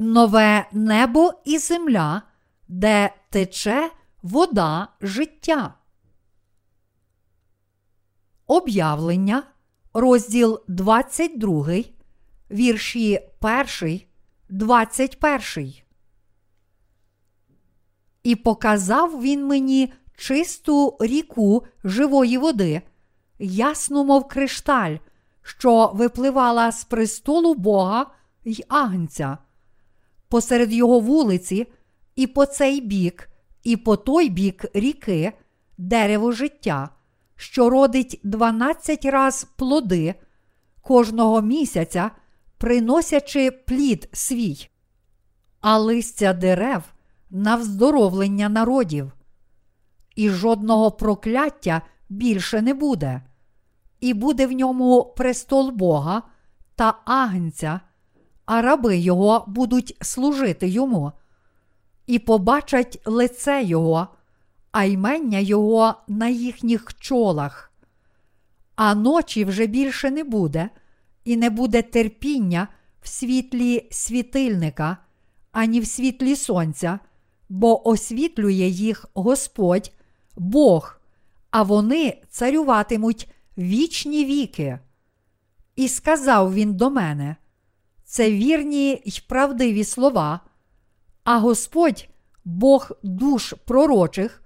нове небо і земля, де тече вода життя. Об'явлення, розділ 22, вірші 1, 21. І показав він мені чисту ріку живої води, ясну, мов кришталь, що випливала з престолу Бога й Агнця. Посеред його вулиці, і по цей бік, і по той бік ріки, дерево життя, що родить дванадцять раз плоди кожного місяця, приносячи плід свій, а листя дерев на вздоровлення народів. І жодного прокляття більше не буде, і буде в ньому престол Бога та агнця, а раби його будуть служити йому, і побачать лице Його, а ймення Його на їхніх чолах. А ночі вже більше не буде, і не буде терпіння в світлі світильника, ані в світлі сонця, бо освітлює їх Господь, Бог, а вони царюватимуть вічні віки. І сказав він до мене: це вірні й правдиві слова, а Господь, Бог душ пророчих,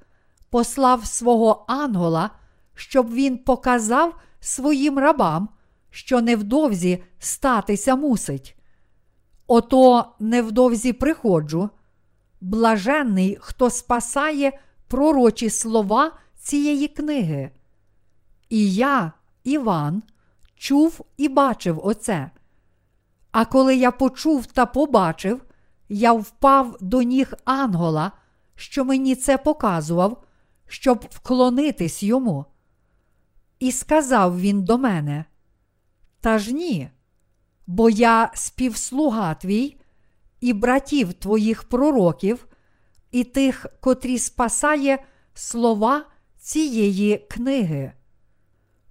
послав свого ангела, щоб він показав своїм рабам, що невдовзі статися мусить. Ото невдовзі приходжу, блаженний, хто спасає пророчі слова цієї книги. І я, Іван, чув і бачив оце. А коли я почув та побачив, я впав до ніг ангела, що мені це показував, щоб вклонитись йому. І сказав він до мене: Та ж ні, бо я співслуга твій і братів твоїх пророків, і тих, котрі спасає слова цієї книги.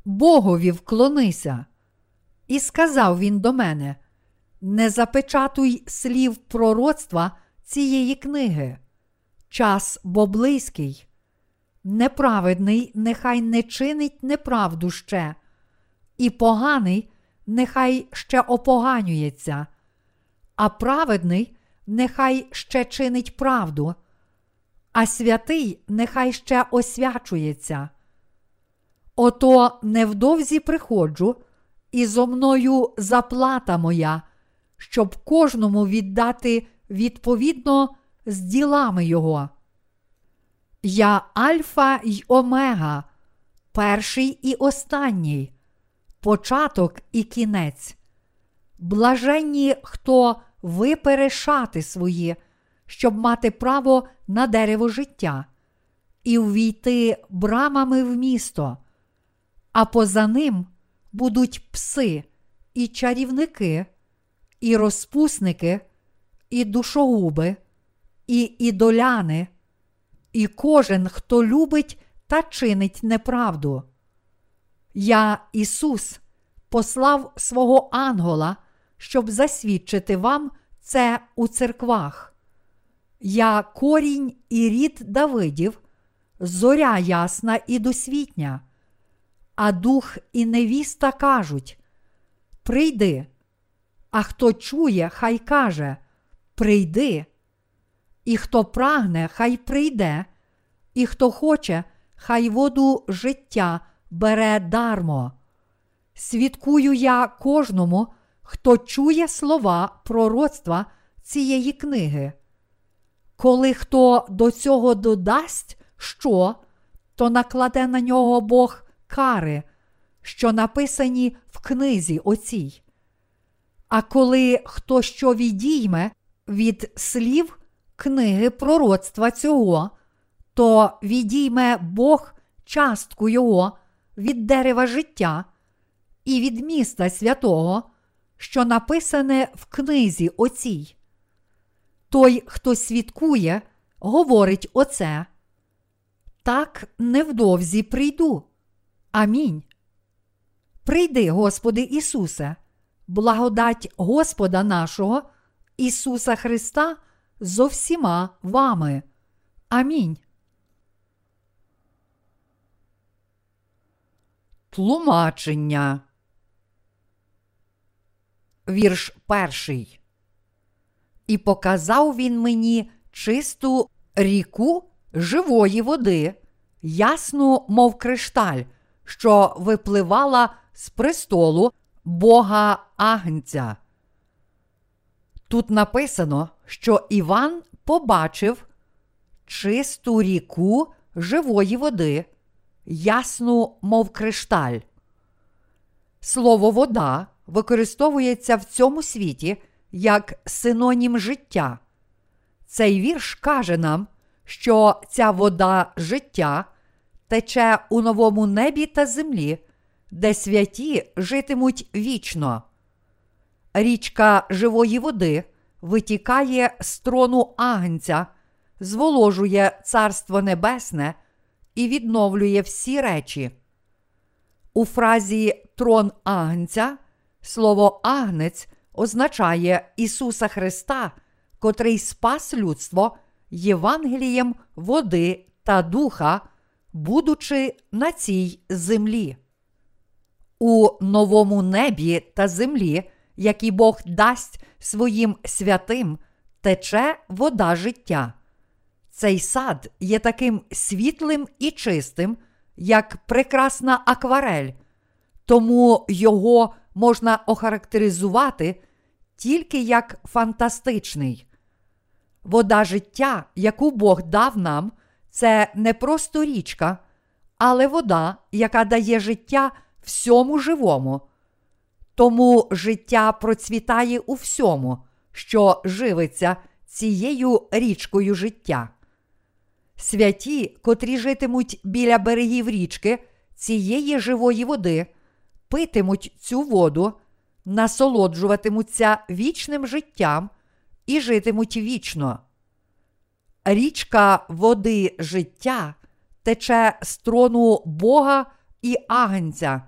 Богові вклонися. І сказав він до мене: Не запечатуй слів пророцтва цієї книги. Час бо близький. Неправедний нехай не чинить неправду ще, і поганий нехай ще опоганюється, а праведний нехай ще чинить правду, а святий нехай ще освячується. Ото невдовзі приходжу, і зо мною заплата моя, щоб кожному віддати відповідно з ділами його. Я Альфа й Омега, перший і останній, початок і кінець. Блаженні, хто випере шати свої, щоб мати право на дерево життя, і увійти брамами в місто, а поза ним будуть пси, і чарівники, і розпусники, і душогуби, і ідоляни, і кожен, хто любить та чинить неправду. Я, Ісус, послав свого ангела, щоб засвідчити вам це у церквах. Я корінь і рід Давидів, зоря ясна і досвітня, а дух і невіста кажуть: Прийди, а хто чує, хай каже: Прийди. І хто прагне, хай прийде, і хто хоче, хай воду життя бере дармо. Свідкую я кожному, хто чує слова пророцтва цієї книги. Коли хто до цього додасть що, то накладе на нього Бог кари, що написані в книзі оцій. А коли хто що відійме від слів книги пророцтва цього, то відійме Бог частку його від дерева життя і від міста святого, що написане в книзі оцій. Той, хто свідкує, говорить оце. Так невдовзі прийду. Амінь. Прийди, Господи Ісусе, благодать Господа нашого Ісуса Христа зо всіма вами. Амінь. Тлумачення. Вірш перший. І показав він мені чисту ріку живої води, ясну, мов кришталь, що випливала з престолу Бога Агнця. Тут написано, що Іван побачив чисту ріку живої води, ясну, мов кришталь. Слово вода використовується в цьому світі як синонім життя. Цей вірш каже нам, що ця вода життя тече у новому небі та землі, де святі житимуть вічно. Річка живої води витікає з трону Агнця, зволожує Царство Небесне і відновлює всі речі. У фразі трон Агнця слово Агнець означає Ісуса Христа, котрий спас людство Євангелієм води та духа, будучи на цій землі. У новому небі та землі, які Бог дасть своїм святим, тече вода життя. Цей сад є таким світлим і чистим, як прекрасна акварель, тому його можна охарактеризувати тільки як фантастичний. Вода життя, яку Бог дав нам, це не просто річка, але вода, яка дає життя всьому живому. Тому життя процвітає у всьому, що живиться цією річкою життя. Святі, котрі житимуть біля берегів річки цієї живої води, питимуть цю воду, насолоджуватимуться вічним життям і житимуть вічно. Річка води життя тече з трону Бога і Агнця.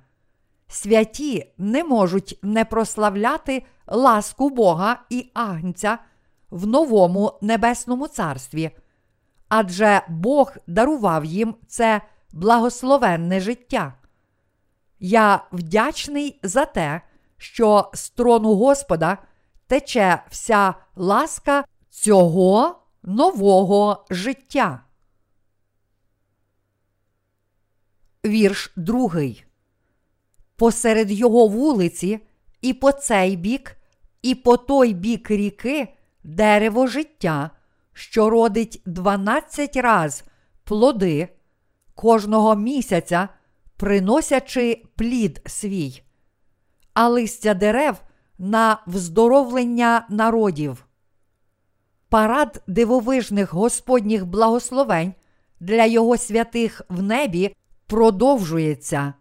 Святі не можуть не прославляти ласку Бога і Агнця в новому небесному царстві, адже Бог дарував їм це благословенне життя. Я вдячний за те, що з трону Господа тече вся ласка цього нового життя. Вірш другий. Посеред його вулиці, і по цей бік, і по той бік ріки дерево життя, що родить дванадцять раз плоди кожного місяця, приносячи плід свій, а листя дерев на вздоровлення народів. Парад дивовижних Господніх благословень для його святих в небі продовжується.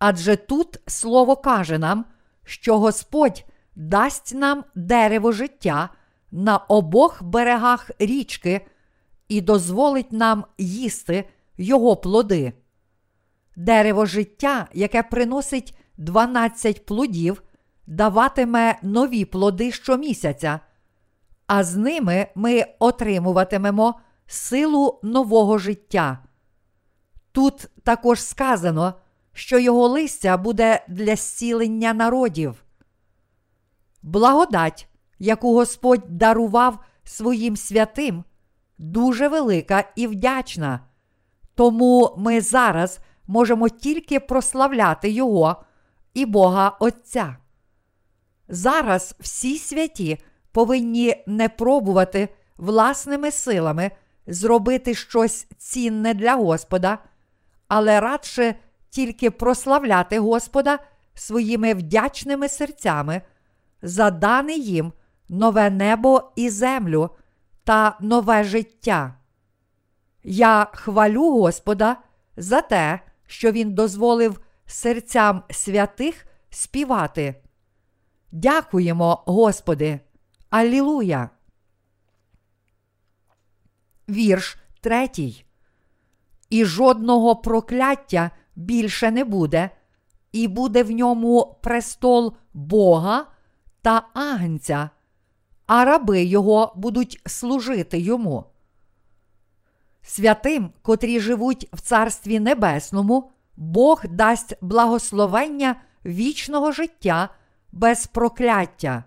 Адже тут слово каже нам, що Господь дасть нам дерево життя на обох берегах річки і дозволить нам їсти його плоди. Дерево життя, яке приносить 12 плодів, даватиме нові плоди щомісяця, а з ними ми отримуватимемо силу нового життя. Тут також сказано, що його листя буде для зцілення народів. Благодать, яку Господь дарував своїм святим, дуже велика і вдячна. Тому ми зараз можемо тільки прославляти Його і Бога Отця. Зараз всі святі повинні не пробувати власними силами зробити щось цінне для Господа, але радше тільки прославляти Господа своїми вдячними серцями за дане їм нове небо і землю та нове життя. Я хвалю Господа за те, що Він дозволив серцям святих співати. Дякуємо, Господи, Алілуя! Вірш третій. І жодного прокляття більше не буде, і буде в ньому престол Бога та Агнця, а раби його будуть служити йому. Святим, котрі живуть в Царстві Небесному, Бог дасть благословення вічного життя без прокляття.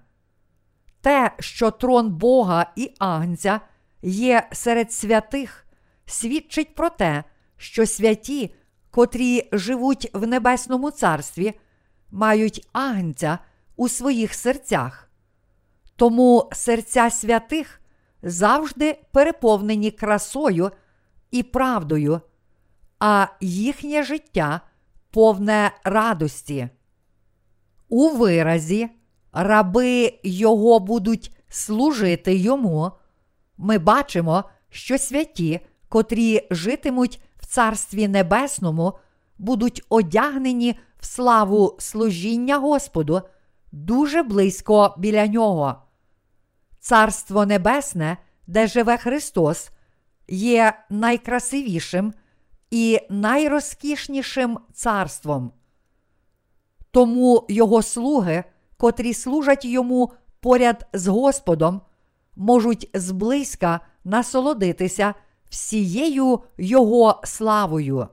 Те, що трон Бога і Агнця є серед святих, свідчить про те, що святі, котрі живуть в Небесному Царстві, мають Агнця у своїх серцях. Тому серця святих завжди переповнені красою і правдою, а їхнє життя повне радості. У виразі раби його будуть служити йому. Ми бачимо, що святі, котрі житимуть Царстві Небесному, будуть одягнені в славу служіння Господу дуже близько біля нього. Царство Небесне, де живе Христос, є найкрасивішим і найрозкішнішим царством. Тому його слуги, котрі служать йому поряд з Господом, можуть зблизька насолодитися всією Його славою.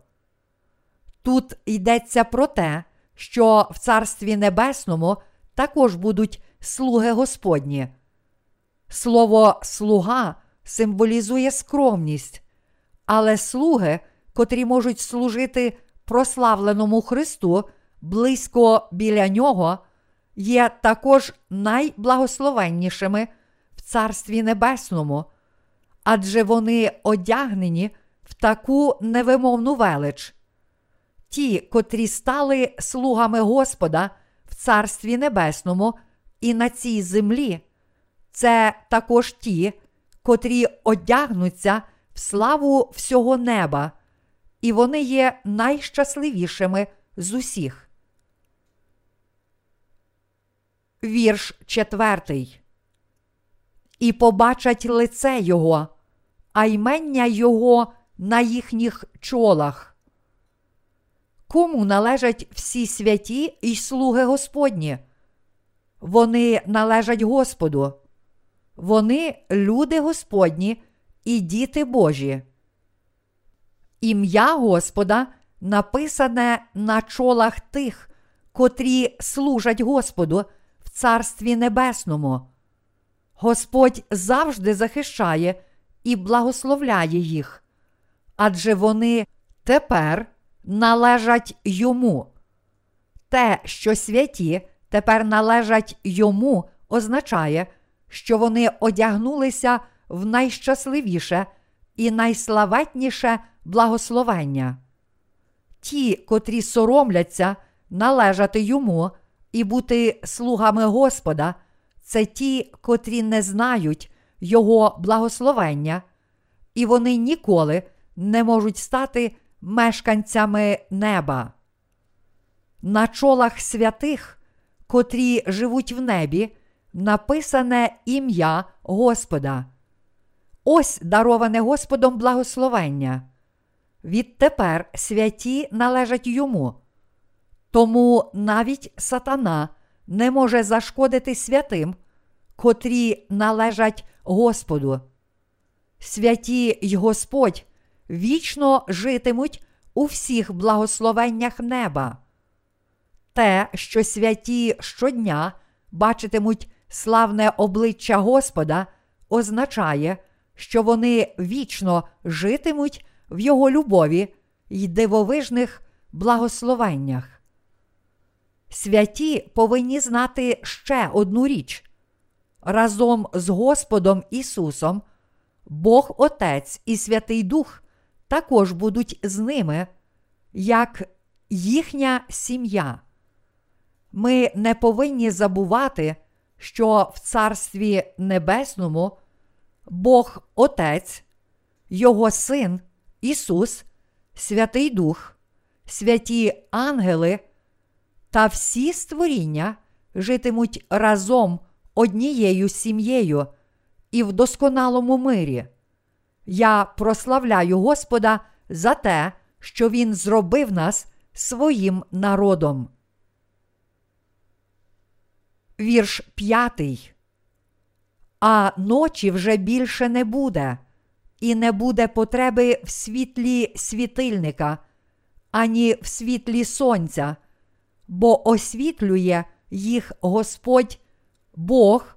Тут йдеться про те, що в Царстві Небесному також будуть слуги Господні. Слово слуга символізує скромність, але слуги, котрі можуть служити прославленому Христу близько біля нього, є також найблагословеннішими в Царстві Небесному, адже вони одягнені в таку невимовну велич. Ті, котрі стали слугами Господа в Царстві Небесному і на цій землі, це також ті, котрі одягнуться в славу всього неба, і вони є найщасливішими з усіх. Вірш четвертий. І побачать лице Його, а ймення Його на їхніх чолах. Кому належать всі святі і слуги Господні? Вони належать Господу. Вони люди Господні і діти Божі. Ім'я Господа написане на чолах тих, котрі служать Господу в Царстві Небесному. Господь завжди захищає і благословляє їх, адже вони тепер належать йому. Те, що святі тепер належать йому, означає, що вони одягнулися в найщасливіше і найславетніше благословення. Ті, котрі соромляться належати йому і бути слугами Господа, це ті, котрі не знають Його благословення, і вони ніколи не можуть стати мешканцями неба. На чолах святих, котрі живуть в небі, написане ім'я Господа. Ось дароване Господом благословення. Відтепер святі належать йому. Тому навіть сатана не може зашкодити святим, котрі належать Господу. Святі й Господь вічно житимуть у всіх благословеннях неба. Те, що святі щодня бачитимуть славне обличчя Господа, означає, що вони вічно житимуть в Його любові й дивовижних благословеннях. Святі повинні знати ще одну річ. Разом з Господом Ісусом, Бог Отець і Святий Дух також будуть з ними, як їхня сім'я. Ми не повинні забувати, що в Царстві Небесному Бог Отець, Його Син Ісус, Святий Дух, святі ангели та всі створіння житимуть разом однією сім'єю і в досконалому мирі. Я прославляю Господа за те, що Він зробив нас своїм народом. Вірш п'ятий. а ночі вже більше не буде, і не буде потреби в світлі світильника, ані в світлі сонця, бо освітлює їх Господь Бог,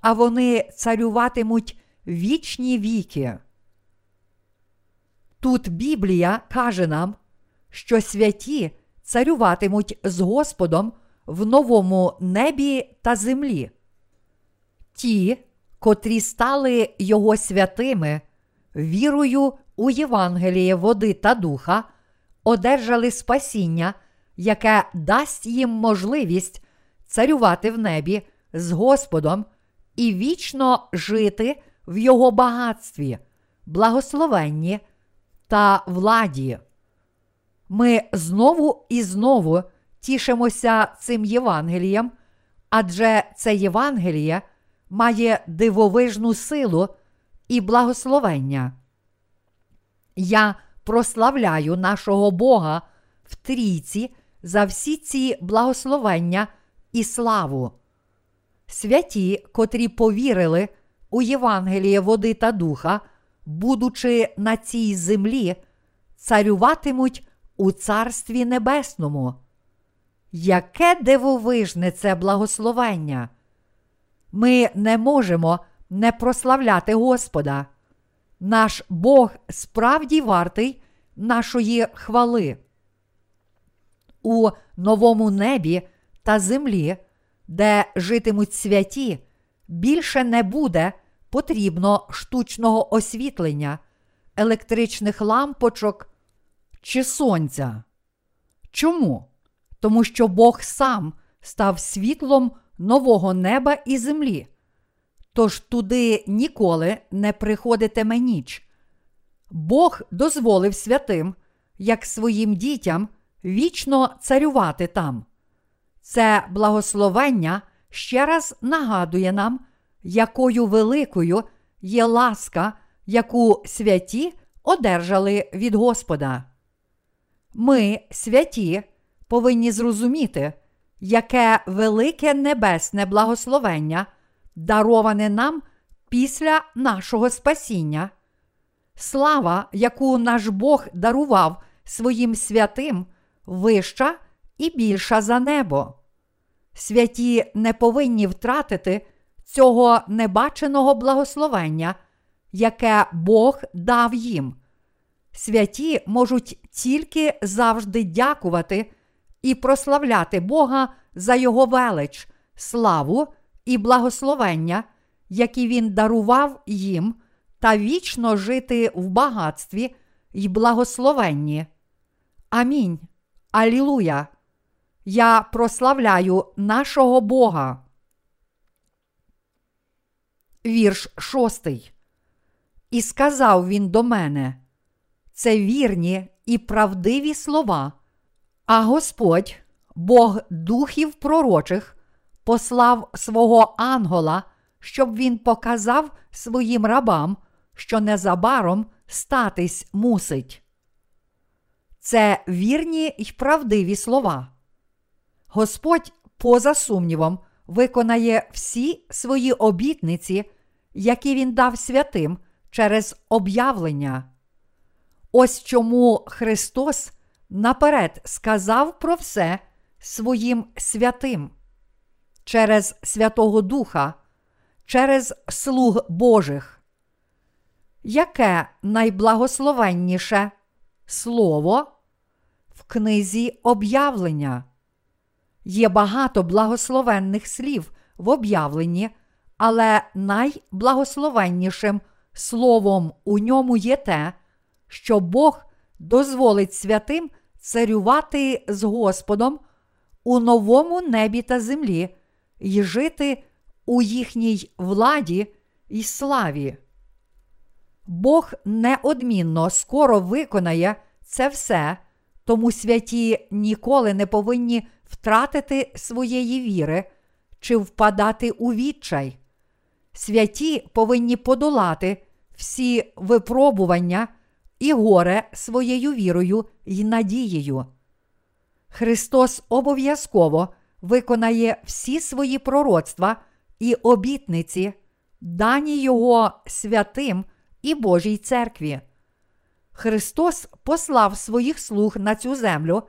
а вони царюватимуть вічні віки. Тут Біблія каже нам, що святі царюватимуть з Господом в новому небі та землі. Ті, котрі стали Його святими, вірою у Євангеліє води та духа, одержали спасіння, яке дасть їм можливість царювати в небі з Господом і вічно жити в Його багатстві, благословенні та владі. Ми знову і знову тішимося цим Євангелієм, адже це Євангеліє має дивовижну силу і благословення. Я прославляю нашого Бога в трійці за всі ці благословення і славу. Святі, котрі повірили у Євангеліє води та духа, будучи на цій землі, царюватимуть у Царстві Небесному. Яке дивовижне це благословення! Ми не можемо не прославляти Господа. Наш Бог справді вартий нашої хвали. У новому небі та землі, де житимуть святі, більше не буде потрібно штучного освітлення, електричних лампочок чи сонця. Чому? Тому що Бог сам став світлом нового неба і землі. Тож туди ніколи не приходитиме ніч. Бог дозволив святим, як своїм дітям, вічно царювати там. Це благословення ще раз нагадує нам, якою великою є ласка, яку святі одержали від Господа. Ми, святі, повинні зрозуміти, яке велике небесне благословення дароване нам після нашого спасіння. Слава, яку наш Бог дарував своїм святим, вища і більша за небо. Святі не повинні втратити цього небаченого благословення, яке Бог дав їм. Святі можуть тільки завжди дякувати і прославляти Бога за Його велич, славу і благословення, які Він дарував їм, та вічно жити в багатстві й благословенні. Амінь. Алілуя! Я прославляю нашого Бога. Вірш шостий. І сказав він до мене: Це вірні і правдиві слова, а Господь, Бог духів пророчих, послав свого ангела, щоб він показав своїм рабам, що незабаром статись мусить. Це вірні й правдиві слова. Господь, поза сумнівом, виконає всі свої обітниці, які він дав святим через об'явлення. Ось чому Христос наперед сказав про все своїм святим через Святого Духа, через слуг Божих. Яке найблагословенніше слово в книзі об'явлення? Є багато благословенних слів в об'явленні, але найблагословеннішим словом у ньому є те, що Бог дозволить святим царювати з Господом у новому небі та землі і жити у їхній владі і славі. Бог неодмінно скоро виконає це все, тому святі ніколи не повинні втратити своєї віри чи впадати у відчай. Святі повинні подолати всі випробування і горе своєю вірою й надією. Христос обов'язково виконає всі свої пророцтва і обітниці, дані Його святим і Божій церкві. Христос послав своїх слуг на цю землю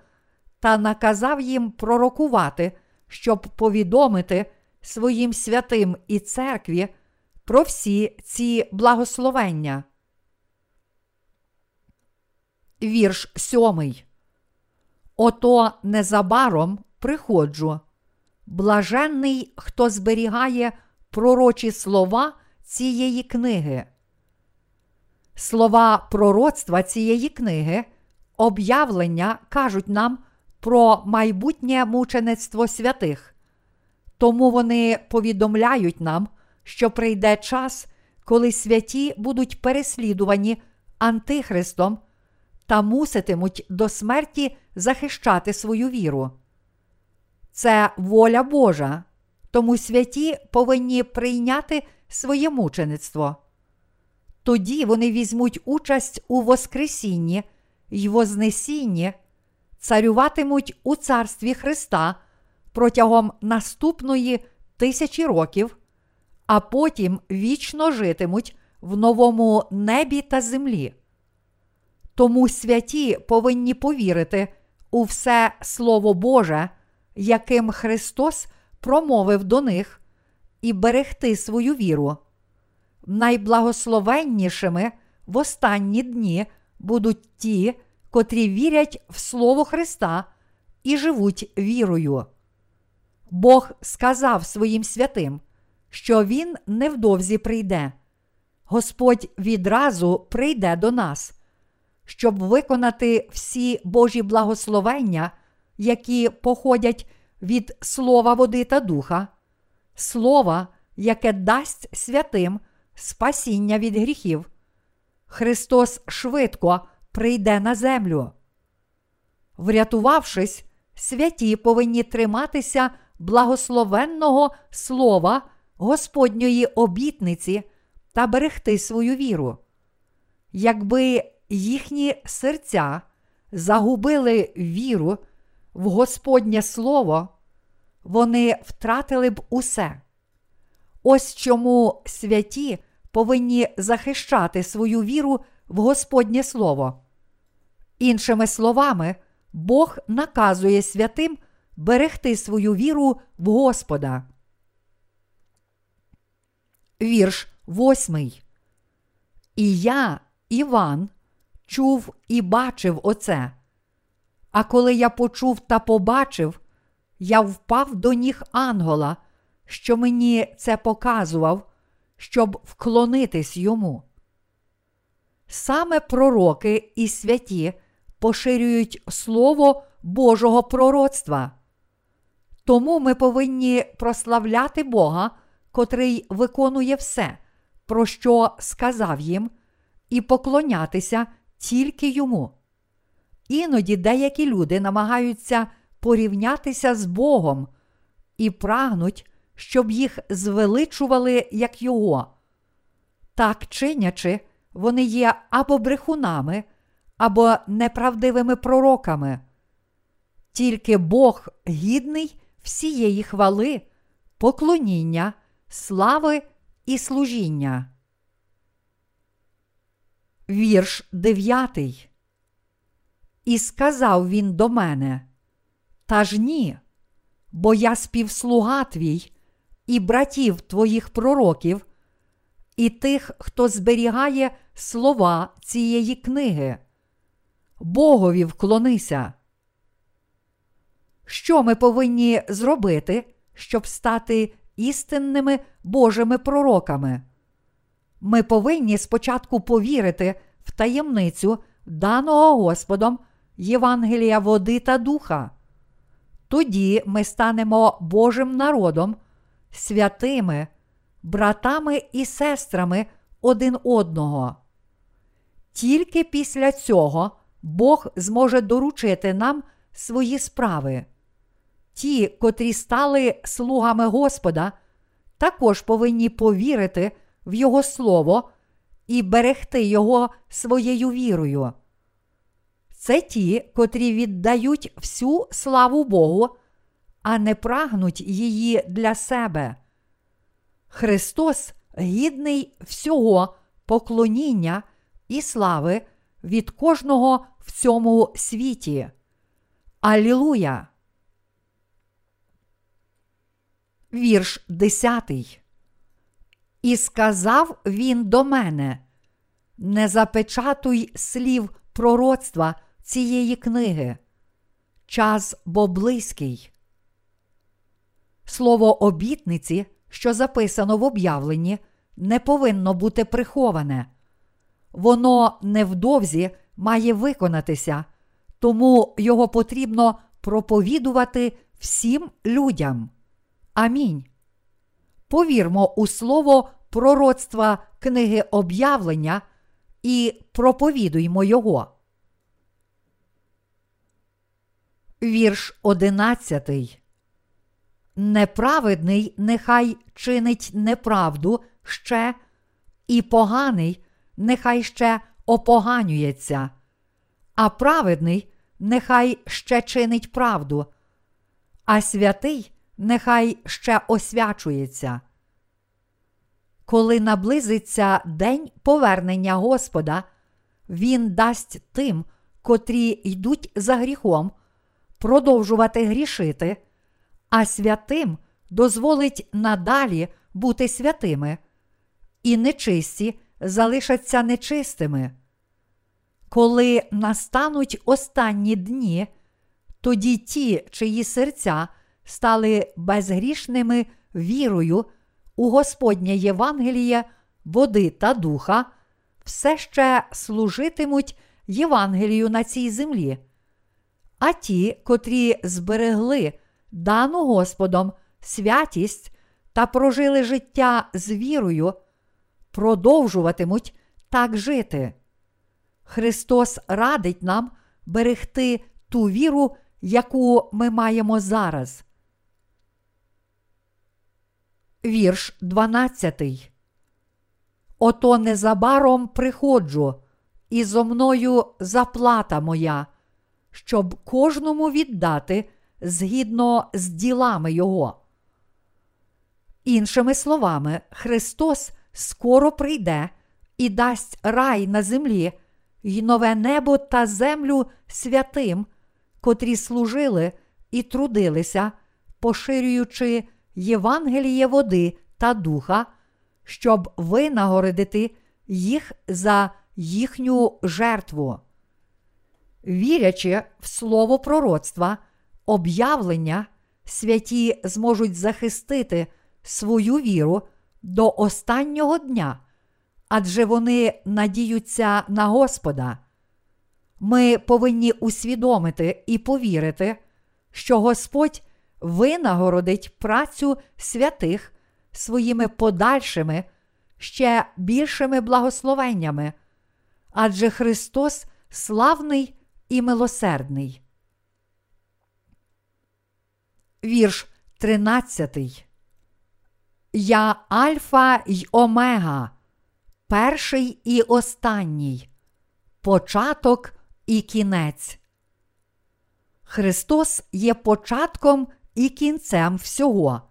та наказав їм пророкувати, щоб повідомити своїм святим і церкві про всі ці благословення. Вірш сьомий. Ото незабаром приходжу. Блаженний, хто зберігає пророчі слова цієї книги. Слова пророцтва цієї книги, об'явлення кажуть нам про майбутнє мучеництво святих. Тому вони повідомляють нам, що прийде час, коли святі будуть переслідувані Антихристом та муситимуть до смерті захищати свою віру. Це воля Божа, тому святі повинні прийняти своє мучеництво. Тоді вони візьмуть участь у Воскресінні й Вознесінні, царюватимуть у царстві Христа протягом наступної тисячі років, а потім вічно житимуть в новому небі та землі. Тому святі повинні повірити у все Слово Боже, яким Христос промовив до них, і берегти свою віру. Найблагословеннішими в останні дні будуть ті, котрі вірять в Слово Христа і живуть вірою. Бог сказав своїм святим, що Він невдовзі прийде. Господь відразу прийде до нас, щоб виконати всі Божі благословення, які походять від слова води та духа, слова, яке дасть святим спасіння від гріхів. Христос швидко прийде на землю. Врятувавшись, святі повинні триматися благословенного слова Господньої обітниці та берегти свою віру. Якби їхні серця загубили віру в Господнє Слово, вони втратили б усе. Ось чому святі повинні захищати свою віру в Господнє Слово. Іншими словами, Бог наказує святим берегти свою віру в Господа. Вірш восьмий. І я, Іван, чув і бачив оце. А коли я почув та побачив, я впав до ніг Ангола, що мені це показував, щоб вклонитись йому. Саме пророки і святі поширюють Слово Божого пророцтва. Тому ми повинні прославляти Бога, котрий виконує все, про що сказав їм, і поклонятися тільки йому. Іноді деякі люди намагаються порівнятися з Богом і прагнуть, щоб їх звеличували як Його. Так чинячи, вони є або брехунами, або неправдивими пророками. Тільки Бог гідний всієї хвали, поклоніння, слави і служіння. Вірш дев'ятий. І сказав він до мене: Та ж ні, бо я співслуга твій і братів твоїх пророків, і тих, хто зберігає слова цієї книги. Богові вклонися. Що ми повинні зробити, щоб стати істинними Божими пророками? Ми повинні спочатку повірити в таємницю даного Господом Євангелія води та духа. Тоді ми станемо Божим народом, святими, братами і сестрами один одного. Тільки після цього Бог зможе доручити нам свої справи. Ті, котрі стали слугами Господа, також повинні повірити в Його Слово і берегти Його своєю вірою. Це ті, котрі віддають всю славу Богу, а не прагнуть її для себе. Христос гідний всього поклоніння і слави від кожного в цьому світі. Алілуя! Вірш 10. І сказав він до мене: Не запечатуй слів пророцтва цієї книги. Час бо близький. Слово обітниці, що записано в об'явленні, не повинно бути приховане. Воно невдовзі має виконатися, тому його потрібно проповідувати всім людям. Амінь. Повірмо у слово пророцтва книги об'явлення і проповідуймо його. Вірш одинадцятий. Неправедний нехай чинить неправду ще, і поганий нехай ще опоганюється, а праведний нехай ще чинить правду, а святий нехай ще освячується. Коли наблизиться день повернення Господа, Він дасть тим, котрі йдуть за гріхом, продовжувати грішити, а святим дозволить надалі бути святими, і нечисті залишаться нечистими. Коли настануть останні дні, тоді ті, чиї серця стали безгрішними вірою у Господнє Євангеліє, води та духа, все ще служитимуть Євангелію на цій землі. А ті, котрі зберегли дану Господом святість та прожили життя з вірою, продовжуватимуть так жити. Христос радить нам берегти ту віру, яку ми маємо зараз. Вірш 12. Ото незабаром приходжу, і зо мною заплата моя, щоб кожному віддати згідно з ділами Його. Іншими словами, Христос скоро прийде і дасть рай на землі, й нове небо та землю святим, котрі служили і трудилися, поширюючи Євангеліє води та духа, щоб винагородити їх за їхню жертву. Вірячи в слово пророцтва, об'явлення, святі зможуть захистити свою віру до останнього дня, адже вони надіються на Господа. Ми повинні усвідомити і повірити, що Господь винагородить працю святих своїми подальшими, ще більшими благословеннями, адже Христос славний і милосердний. Вірш 13. Я Альфа й Омега, перший і останній, початок і кінець. Христос є початком і кінцем всього.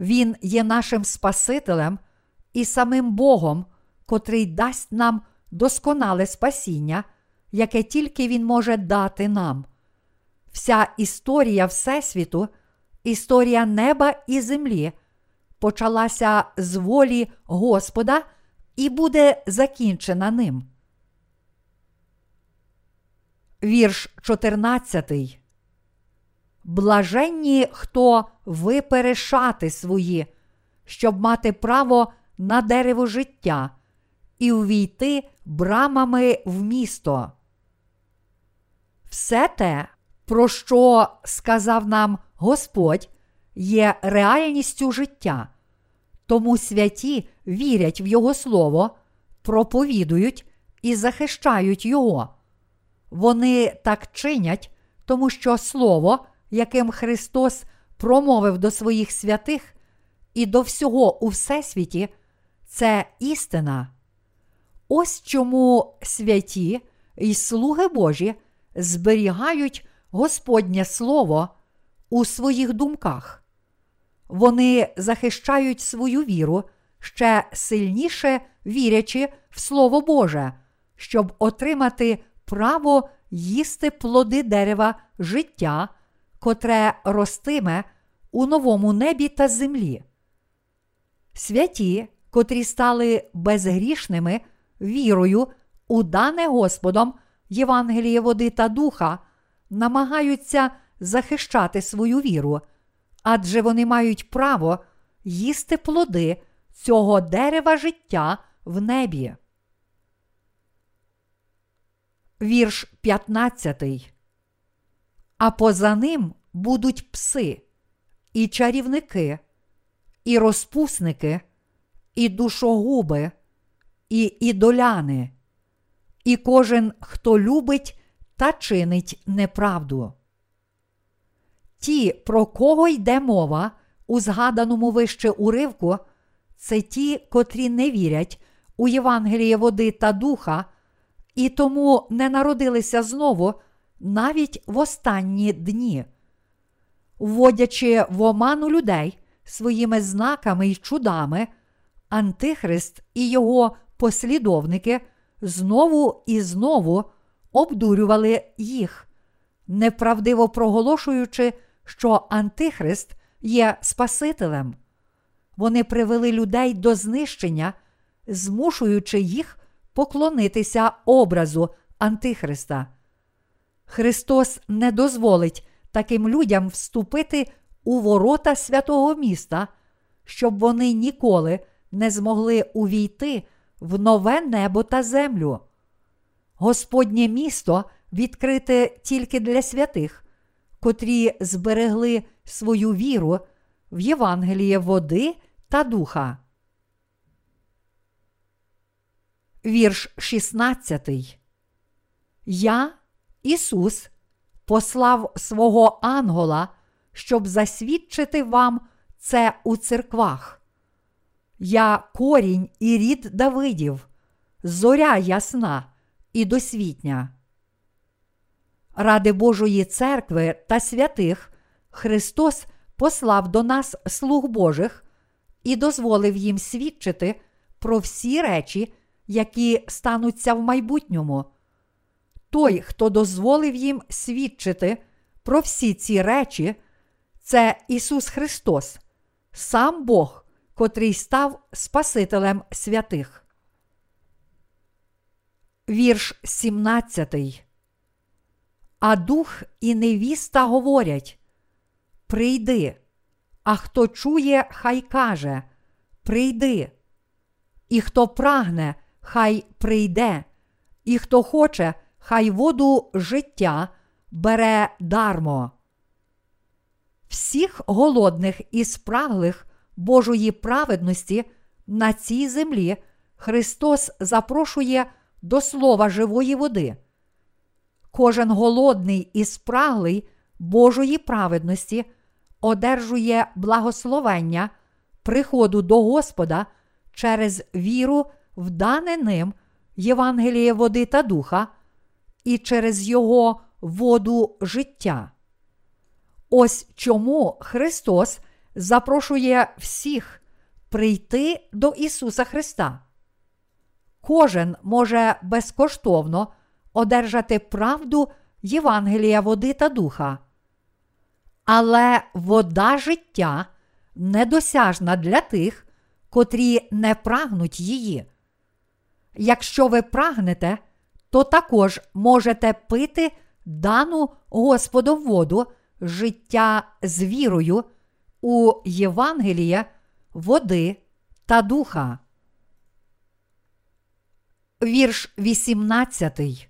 Він є нашим Спасителем і самим Богом, котрий дасть нам досконале спасіння, яке тільки Він може дати нам. Вся історія Всесвіту, історія неба і землі почалася з волі Господа і буде закінчена ним. Вірш 14 Блаженні, хто випере шати свої, щоб мати право на дерево життя і увійти брамами в місто. Все те, про що сказав нам Господь, є реальністю життя, тому святі вірять в Його Слово, проповідують і захищають Його. Вони так чинять, тому що Слово яким Христос промовив до своїх святих і до всього у Всесвіті, це істина. Ось чому святі і слуги Божі зберігають Господнє Слово у своїх думках. Вони захищають свою віру ще сильніше вірячи в Слово Боже, щоб отримати право їсти плоди дерева життя, котре ростиме у новому небі та землі. Святі, котрі стали безгрішними вірою у дане Господом Євангеліє води та духа, намагаються захищати свою віру, адже вони мають право їсти плоди цього дерева життя в небі. Вірш 15. А поза ним будуть пси, і чарівники, і розпусники, і душогуби, і ідоляни, і кожен, хто любить та чинить неправду. Ті, про кого йде мова у згаданому вище уривку, це ті, котрі не вірять у Євангеліє води та духа, і тому не народилися знову навіть в останні дні. Вводячи в оману людей своїми знаками й чудами, Антихрист і його послідовники знову і знову обдурювали їх, неправдиво проголошуючи, що Антихрист є Спасителем. Вони привели людей до знищення, змушуючи їх поклонитися образу Антихриста. Христос не дозволить таким людям вступити у ворота святого міста, щоб вони ніколи не змогли увійти в нове небо та землю. Господнє місто відкрите тільки для святих, котрі зберегли свою віру в Євангеліє води та духа. Вірш 16. Я, Ісус, послав свого ангела, щоб засвідчити вам це у церквах. Я корінь і рід Давидів, зоря ясна і досвітня. Ради Божої церкви та святих Христос послав до нас слуг Божих і дозволив їм свідчити про всі речі, які стануться в майбутньому. Той, хто дозволив їм свідчити про всі ці речі, це Ісус Христос, сам Бог, котрий став Спасителем святих. Вірш 17. А дух і невіста говорять: Прийди, а хто чує, хай каже Прийди. І хто прагне, хай прийде, і хто хоче, хай воду життя бере дармо. Всіх голодних і спраглих Божої праведності на цій землі Христос запрошує до слова живої води. Кожен голодний і спраглий Божої праведності одержує благословення приходу до Господа через віру в дане ним Євангеліє води та духа і через Його воду життя. Ось чому Христос запрошує всіх прийти до Ісуса Христа. Кожен може безкоштовно одержати правду Євангелія води та духа. Але вода життя недосяжна для тих, котрі не прагнуть її. Якщо ви прагнете, то також можете пити дану Господом воду життя з вірою у Євангеліє, води та духа. Вірш 18.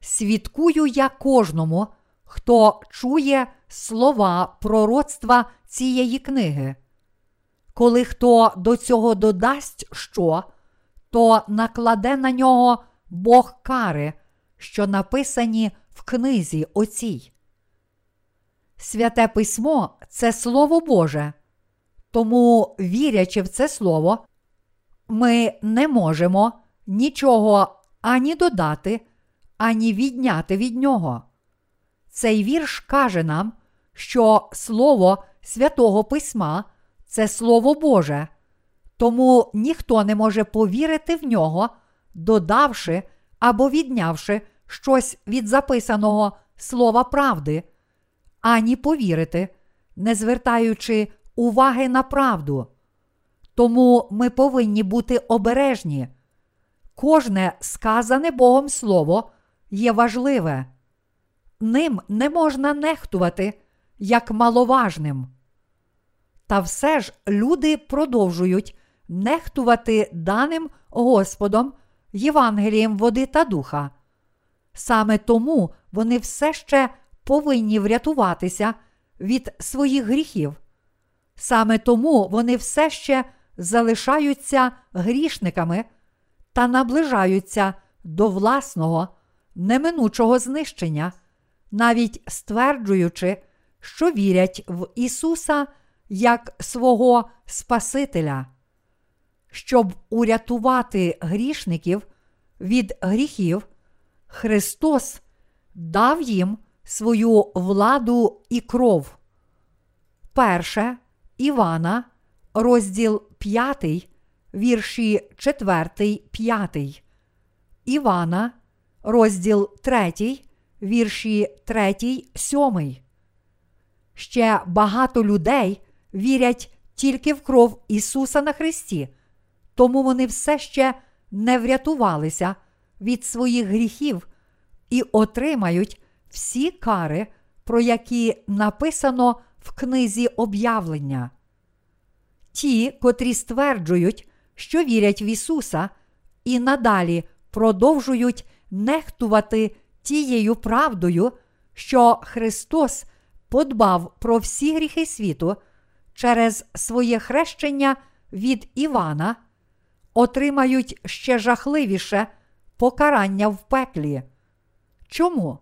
Свідкую я кожному, хто чує слова пророцтва цієї книги. Коли хто до цього додасть що, то накладе на нього Бог кари, що написані в книзі оцій. Святе письмо це Слово Боже. Тому, вірячи в це Слово, ми не можемо нічого ані додати, ані відняти від нього. Цей вірш каже нам, що Слово святого Письма це Слово Боже, Тому ніхто не може повірити в нього, додавши або віднявши щось від записаного слова правди, ані повірити, не звертаючи уваги на правду. Тому ми повинні бути обережні. Кожне сказане Богом Слово є важливе, ним не можна нехтувати як маловажним. Та все ж люди продовжують нехтувати даним Господом Євангелієм води та духа. Саме тому вони все ще повинні врятуватися від своїх гріхів. Саме тому вони все ще залишаються грішниками та наближаються до власного неминучого знищення, навіть стверджуючи, що вірять в Ісуса як свого Спасителя. Щоб урятувати грішників від гріхів, Христос дав їм свою владу і кров. Перше Івана, розділ 5, вірші 4, 5. Івана, розділ 3, вірші 3, 7. Ще багато людей вірять тільки в кров Ісуса на Христі, тому вони все ще не врятувалися від своїх гріхів і отримають всі кари, про які написано в книзі об'явлення. Ті, котрі стверджують, що вірять в Ісуса, і надалі продовжують нехтувати тією правдою, що Христос подбав про всі гріхи світу через своє хрещення від Івана, отримають ще жахливіше покарання в пеклі. Чому?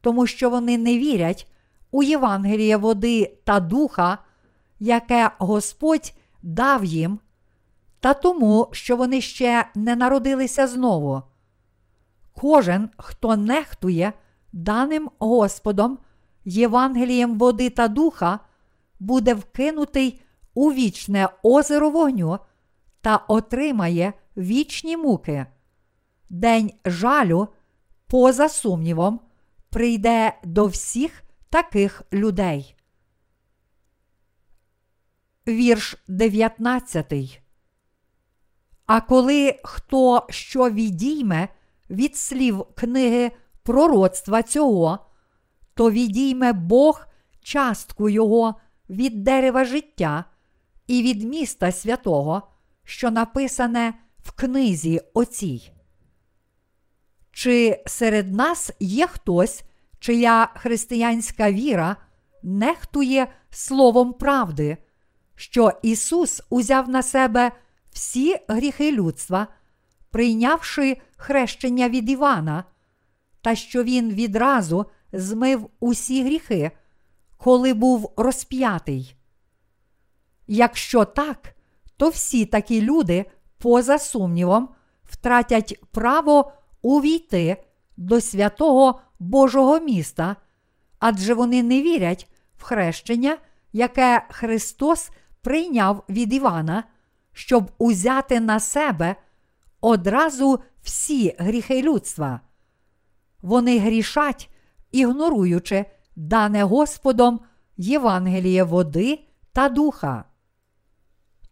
Тому що вони не вірять у Євангеліє води та духа, яке Господь дав їм, та тому, що вони ще не народилися знову. Кожен, хто нехтує даним Господом Євангелієм води та духа, буде вкинутий у вічне озеро вогню та отримає вічні муки. День жалю, поза сумнівом, прийде до всіх таких людей. Вірш 19. А коли хто що відійме від слів книги пророцтва цього, то відійме Бог частку його від дерева життя і від міста святого, що написане в книзі оцій. Чи серед нас є хтось, чия християнська віра нехтує словом правди, що Ісус узяв на себе всі гріхи людства, прийнявши хрещення від Івана, та що Він відразу змив усі гріхи, коли був розп'ятий? Якщо так, то всі такі люди, поза сумнівом, втратять право увійти до святого Божого міста, адже вони не вірять в хрещення, яке Христос прийняв від Івана, щоб узяти на себе одразу всі гріхи людства. Вони грішать, ігноруючи дане Господом Євангеліє води та духа.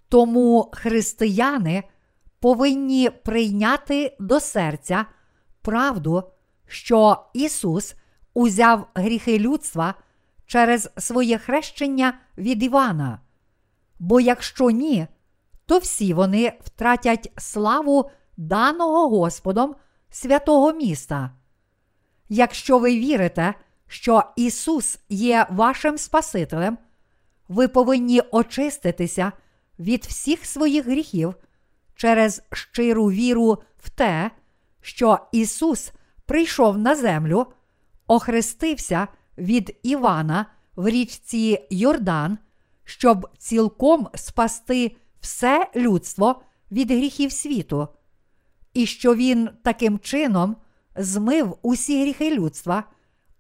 Тому християни повинні прийняти до серця правду, що Ісус узяв гріхи людства через своє хрещення від Івана. Бо якщо ні, то всі вони втратять славу даного Господом святого міста. Якщо ви вірите, що Ісус є вашим Спасителем, ви повинні очиститися від всіх своїх гріхів через щиру віру в те, що Ісус прийшов на землю, охрестився від Івана в річці Йордан, щоб цілком спасти все людство від гріхів світу, і що Він таким чином змив усі гріхи людства,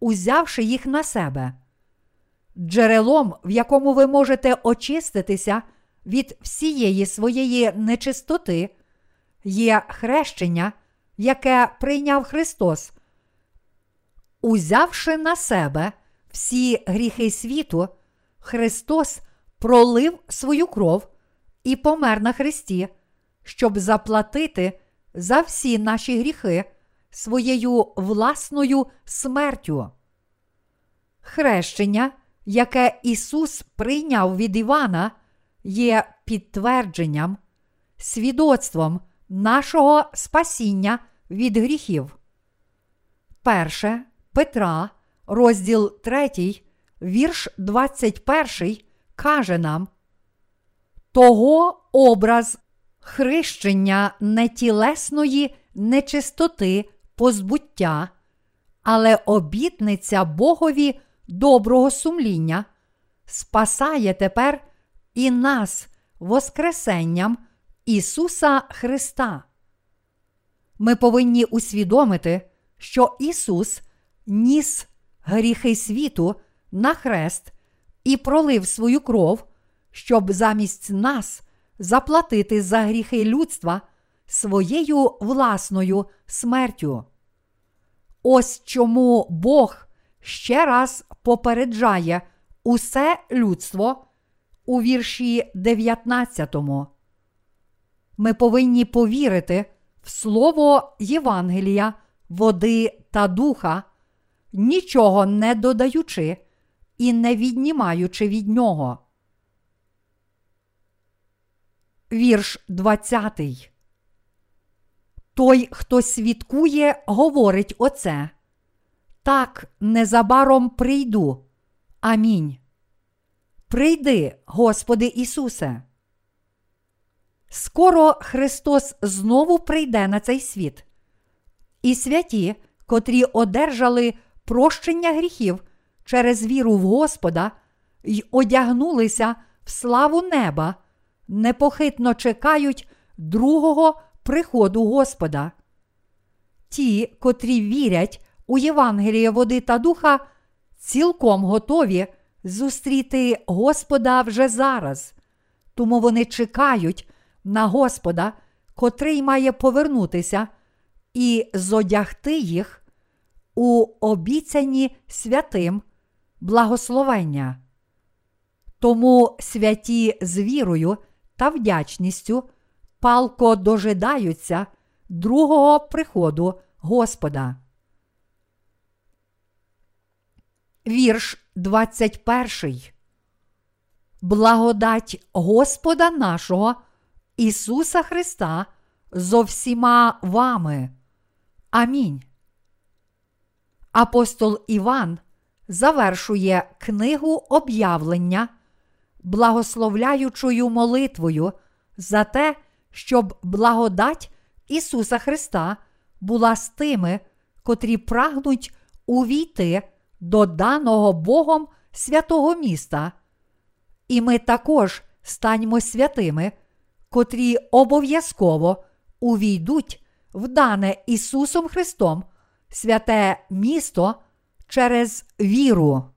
узявши їх на себе. Джерелом, в якому ви можете очиститися від всієї своєї нечистоти, є хрещення, яке прийняв Христос, узявши на себе всі гріхи світу, Христос пролив свою кров і помер на Христі, щоб заплатити за всі наші гріхи своєю власною смертю. Хрещення, яке Ісус прийняв від Івана, є підтвердженням, свідоцтвом нашого спасіння від гріхів. Перше Петра, розділ 3, вірш 21, каже нам: Того образ хрещення нетілесної нечистоти позбуття, але обітниця Богові доброго сумління спасає тепер і нас Воскресенням Ісуса Христа. Ми повинні усвідомити, що Ісус ніс гріхи світу на хрест і пролив свою кров, щоб замість нас заплатити за гріхи людства своєю власною смертю. Ось чому Бог ще раз попереджає усе людство у вірші 19. Ми повинні повірити в Слово Євангелія, води та духа, нічого не додаючи і не віднімаючи від нього. Вірш 20. Той, хто свідкує, говорить оце. Так, незабаром прийду. Амінь. Прийди, Господи Ісусе. Скоро Христос знову прийде на цей світ. І святі, котрі одержали прощення гріхів через віру в Господа й одягнулися в славу неба, непохитно чекають другого приходу Господа. Ті, котрі вірять у Євангеліє води та духа, цілком готові зустріти Господа вже зараз, тому вони чекають на Господа, котрий має повернутися і зодягти їх у обіцяні святим благословення. Тому святі з вірою та вдячністю палко дожидаються другого приходу Господа. Вірш 21. Благодать Господа нашого Ісуса Христа зо всіма вами. Амінь. Апостол Іван завершує книгу об'явлення, благословляючою молитвою за те, щоб благодать Ісуса Христа була з тими, котрі прагнуть увійти до даного Богом святого міста. І ми також станьмо святими, котрі обов'язково увійдуть в дане Ісусом Христом святе місто через віру.